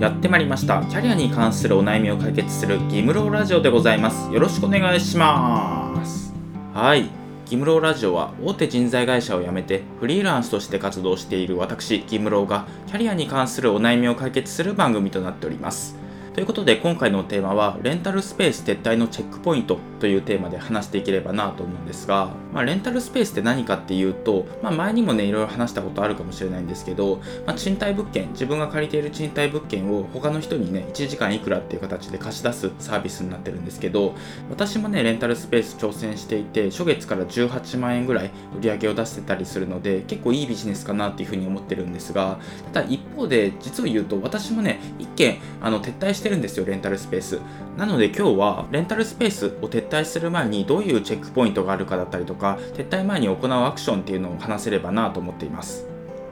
やってまいりました。キャリアに関するお悩みを解決するギムローラジオでございます。よろしくお願いします。はい。ギムローラジオは大手人材会社を辞めてフリーランスとして活動している私ギムローがキャリアに関するお悩みを解決する番組となっております。ということで今回のテーマはレンタルスペース撤退のチェックポイントというテーマで話していければなと思うんですが、まあ、レンタルスペースって何かっていうと、まあ、前にもねいろいろ話したことあるかもしれないんですけど、まあ、賃貸物件自分が借りている賃貸物件を他の人にね1時間いくらっていう形で貸し出すサービスになってるんですけど私もねレンタルスペース挑戦していて初月から18万円ぐらい売り上げを出してたりするので結構いいビジネスかなっていうふうに思ってるんですがただ一方で実を言うと私もね一件あの撤退してしてるんですよレンタルスペース。なので今日はレンタルスペースを撤退する前にどういうチェックポイントがあるかだったりとか撤退前に行うアクションっていうのを話せればなと思っています。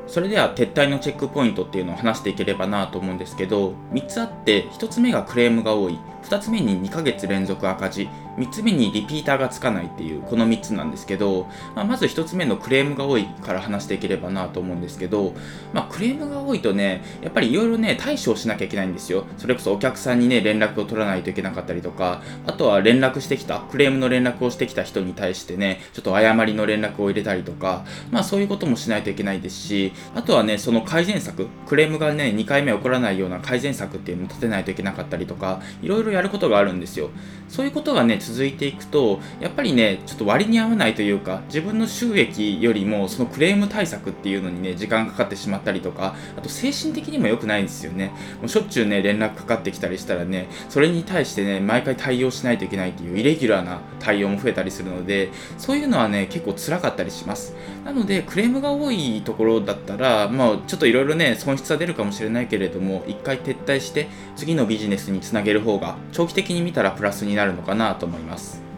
それでは撤退のチェックポイントっていうのを話していければなと思うんですけど3つあって1つ目がクレームが多い。2つ目に2ヶ月連続赤字3つ目にリピーターがつかないっていうこの3つなんですけど、まあ、まず1つ目のクレームが多いから話していければなと思うんですけど、まあ、クレームが多いとねやっぱりいろいろね対処をしなきゃいけないんですよ。それこそお客さんにね連絡を取らないといけなかったりとかあとは連絡してきたクレームの連絡をしてきた人に対してねちょっと誤りの連絡を入れたりとかまあそういうこともしないといけないですしあとはねその改善策クレームがね2回目起こらないような改善策っていうのを立てないといけなかったりとかいろいろやることがあるんですよ。そういうことがね続いていくとやっぱりねちょっと割に合わないというか自分の収益よりもそのクレーム対策っていうのにね時間かかってしまったりとかあと精神的にも良くないんですよね。もうしょっちゅうね連絡かかってきたりしたらねそれに対してね毎回対応しないといけないっていうイレギュラーな対応も増えたりするのでそういうのはね結構辛かったりします。なのでクレームが多いところだったたらまあちょっといろいろね損失は出るかもしれないけれども一回撤退して次のビジネスにつなげる方が長期的に見たらプラスになるのかなと思います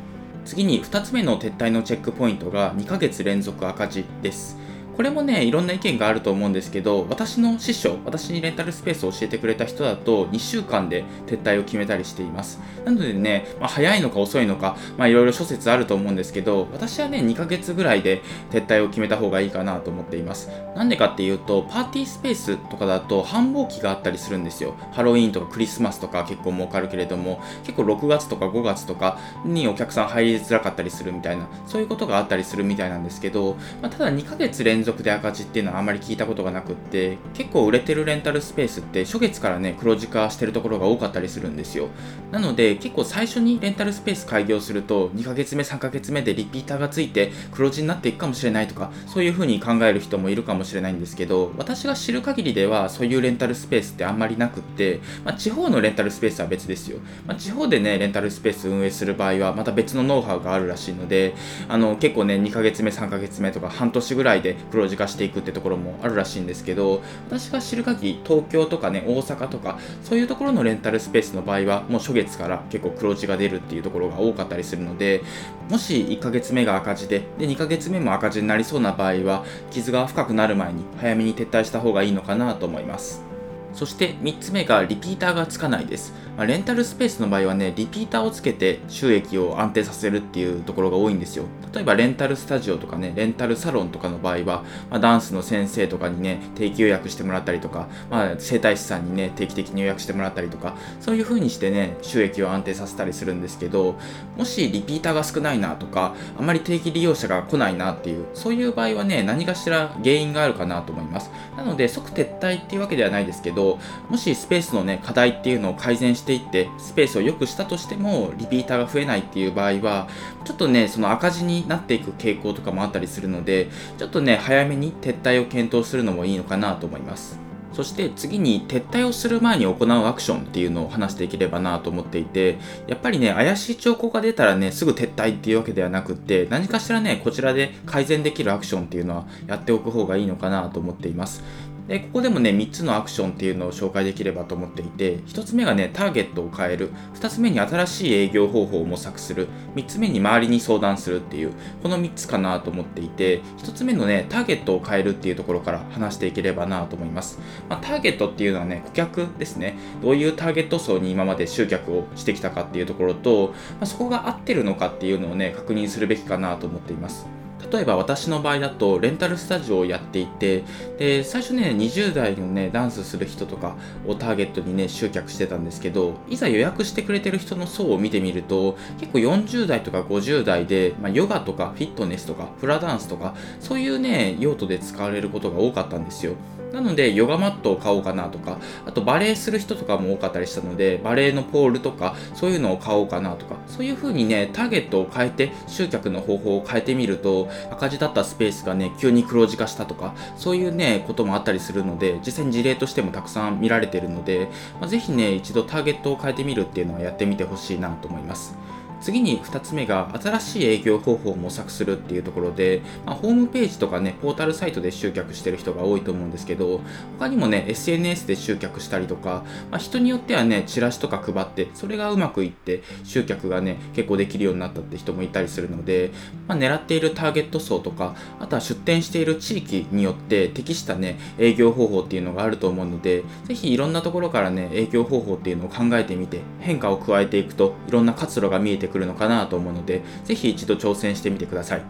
次に2つ目の撤退のチェックポイントが2ヶ月連続赤字です。これもね、いろんな意見があると思うんですけど、私の師匠、私にレンタルスペースを教えてくれた人だと、2週間で撤退を決めたりしています。なのでね、まあ、早いのか遅いのか、まあ、いろいろ諸説あると思うんですけど、私はね、2ヶ月ぐらいで撤退を決めた方がいいかなと思っています。なんでかっていうと、パーティースペースとかだと繁忙期があったりするんですよ。ハロウィーンとかクリスマスとか結構儲かるけれども、結構6月とか5月とかにお客さん入りづらかったりするみたいな、そういうことがあったりするみたいなんですけど、まあ、ただ2ヶ月連続続で赤字っていうのはあまり聞いたことがなくって結構売れてるレンタルスペースって初月からね黒字化してるところが多かったりするんですよ。なので結構最初にレンタルスペース開業すると2ヶ月目3ヶ月目でリピーターがついて黒字になっていくかもしれないとかそういう風に考える人もいるかもしれないんですけど私が知る限りではそういうレンタルスペースってあんまりなくって、まあ、地方のレンタルスペースは別ですよ、まあ、地方でねレンタルスペース運営する場合はまた別のノウハウがあるらしいのであの結構ね2ヶ月目3ヶ月目とか半年ぐらいで黒黒字化していくってところもあるらしいんですけど私が知る限り東京とかね大阪とかそういうところのレンタルスペースの場合はもう初月から結構黒字が出るっていうところが多かったりするのでもし1ヶ月目が赤字でで2ヶ月目も赤字になりそうな場合は傷が深くなる前に早めに撤退した方がいいのかなと思いますそして3つ目がリピーターがつかないです。まあ、レンタルスペースの場合はね、リピーターをつけて収益を安定させるっていうところが多いんですよ。例えばレンタルスタジオとかね、レンタルサロンとかの場合は、まあ、ダンスの先生とかにね、定期予約してもらったりとか、まあ、整体師さんにね、定期的に予約してもらったりとか、そういう風にしてね、収益を安定させたりするんですけど、もしリピーターが少ないなとか、あまり定期利用者が来ないなっていう、そういう場合はね、何かしら原因があるかなと思います。なので、即撤退っていうわけではないですけど、どもしスペースのね課題っていうのを改善していってスペースを良くしたとしてもリピーターが増えないっていう場合はちょっとねその赤字にになっていく傾向とかもあったりするのでちょっとね早めに撤退を検討するのもいいのかなと思います。そして次に撤退をする前に行うアクションっていうのを話していければなと思っていてやっぱりね怪しい兆候が出たらねすぐ撤退っていうわけではなくって何かしらねこちらで改善できるアクションっていうのはやっておく方がいいのかなと思っています。でここでもね3つのアクションっていうのを紹介できればと思っていて1つ目がねターゲットを変える。2つ目に新しい営業方法を模索する。3つ目に周りに相談するっていう。この3つかなと思っていて1つ目のねターゲットを変えるっていうところから話していければなと思います、まあ、ターゲットっていうのはね顧客ですね。どういうターゲット層に今まで集客をしてきたかっていうところと、まあ、そこが合ってるのかっていうのをね確認するべきかなと思っています。例えば私の場合だとレンタルスタジオをやっていてで最初ね20代のねダンスする人とかをターゲットにね集客してたんですけどいざ予約してくれてる人の層を見てみると結構40代とか50代で、まあ、ヨガとかフィットネスとかフラダンスとかそういうね用途で使われることが多かったんですよ。なのでヨガマットを買おうかなとかあとバレエする人とかも多かったりしたのでバレエのポールとかそういうのを買おうかなとかそういう風にねターゲットを変えて集客の方法を変えてみると赤字だったスペースがね急に黒字化したとかそういうねこともあったりするので実際に事例としてもたくさん見られてるので、まあ、ぜひね一度ターゲットを変えてみるっていうのはやってみてほしいなと思います。次に2つ目が新しい営業方法を模索するっていうところで、まあ、ホームページとかね、ポータルサイトで集客してる人が多いと思うんですけど、他にもね、SNS で集客したりとか、まあ、人によってはね、チラシとか配って、それがうまくいって集客がね、結構できるようになったって人もいたりするので、まあ、狙っているターゲット層とか、あとは出店している地域によって適したね、営業方法っていうのがあると思うので、ぜひいろんなところからね、営業方法っていうのを考えてみて、変化を加えていくと、いろんな活路が見えてくるのかなと思うので、ぜひ一度挑戦してみてください。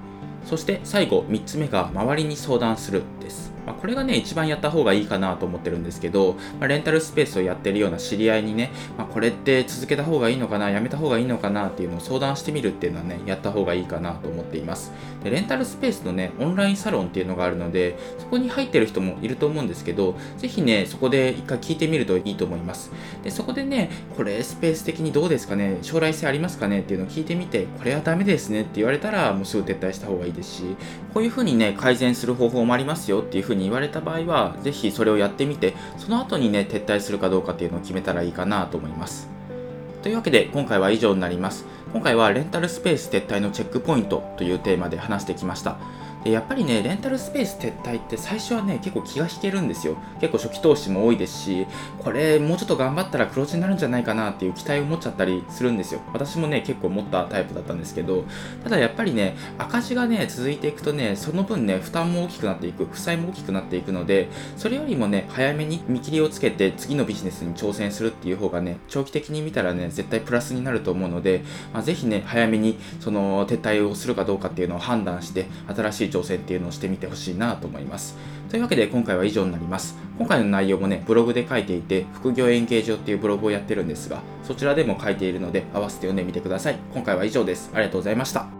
そして最後、3つ目が周りに相談するです。まあ、これがね、一番やった方がいいかなと思ってるんですけど、まあ、レンタルスペースをやってるような知り合いにね、まあ、これって続けた方がいいのかな、やめた方がいいのかなっていうのを相談してみるっていうのはね、やった方がいいかなと思っています。で、レンタルスペースのね、オンラインサロンっていうのがあるので、そこに入ってる人もいると思うんですけど、ぜひね、そこで一回聞いてみるといいと思います。で、そこでね、これスペース的にどうですかね、将来性ありますかねっていうのを聞いてみて、これはダメですねって言われたら、もうすぐ撤退した方がいいですし、こういうふうにね、改善する方法もありますよっていうふうに言われた場合は、ぜひそれをやってみてその後にね撤退するかどうかっていうのを決めたらいいかなと思います。というわけで今回は以上になります。今回はレンタルスペース撤退のチェックポイントというテーマで話してきました。でやっぱりねレンタルスペース撤退って最初はね結構気が引けるんですよ。結構初期投資も多いですしこれもうちょっと頑張ったら黒字になるんじゃないかなっていう期待を持っちゃったりするんですよ。私もね結構持ったタイプだったんですけどただやっぱりね赤字がね続いていくとねその分ね負担も大きくなっていく負債も大きくなっていくのでそれよりもね早めに見切りをつけて次のビジネスに挑戦するっていう方がね長期的に見たらね絶対プラスになると思うので、まあ、ぜひね早めにその撤退をするかどうかっていうのを判断して新しいい挑戦っていうのをしてみてほしいなと思います。というわけで今回は以上になります。今回の内容もね、ブログで書いていて、副業演芸場っていうブログをやってるんですが、そちらでも書いているので、合わせて読んでみてください。今回は以上です。ありがとうございました。